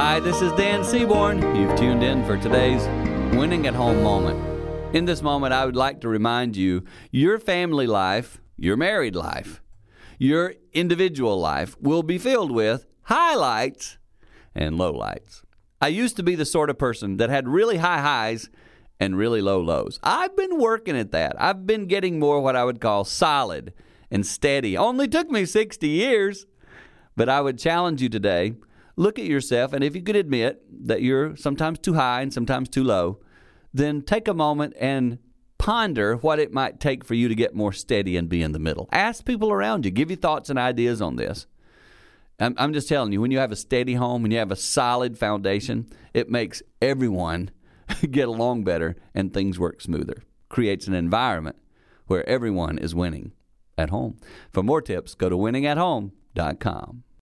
Hi, this is Dan Seaborn. You've tuned in for today's Winning at Home moment. In this moment, I would like to remind you your family life, your married life, your individual life will be filled with highlights and lowlights. I used to be the sort of person that had really high highs and really low lows. I've been working at that. I've been getting more what I would call solid and steady. Only took me 60 years. But I would challenge you today look at yourself, and if you could admit that you're sometimes too high and sometimes too low, then take a moment and ponder what it might take for you to get more steady and be in the middle. Ask people around you, give you thoughts and ideas on this. I'm, I'm just telling you, when you have a steady home, when you have a solid foundation, it makes everyone get along better and things work smoother. Creates an environment where everyone is winning at home. For more tips, go to winningathome.com.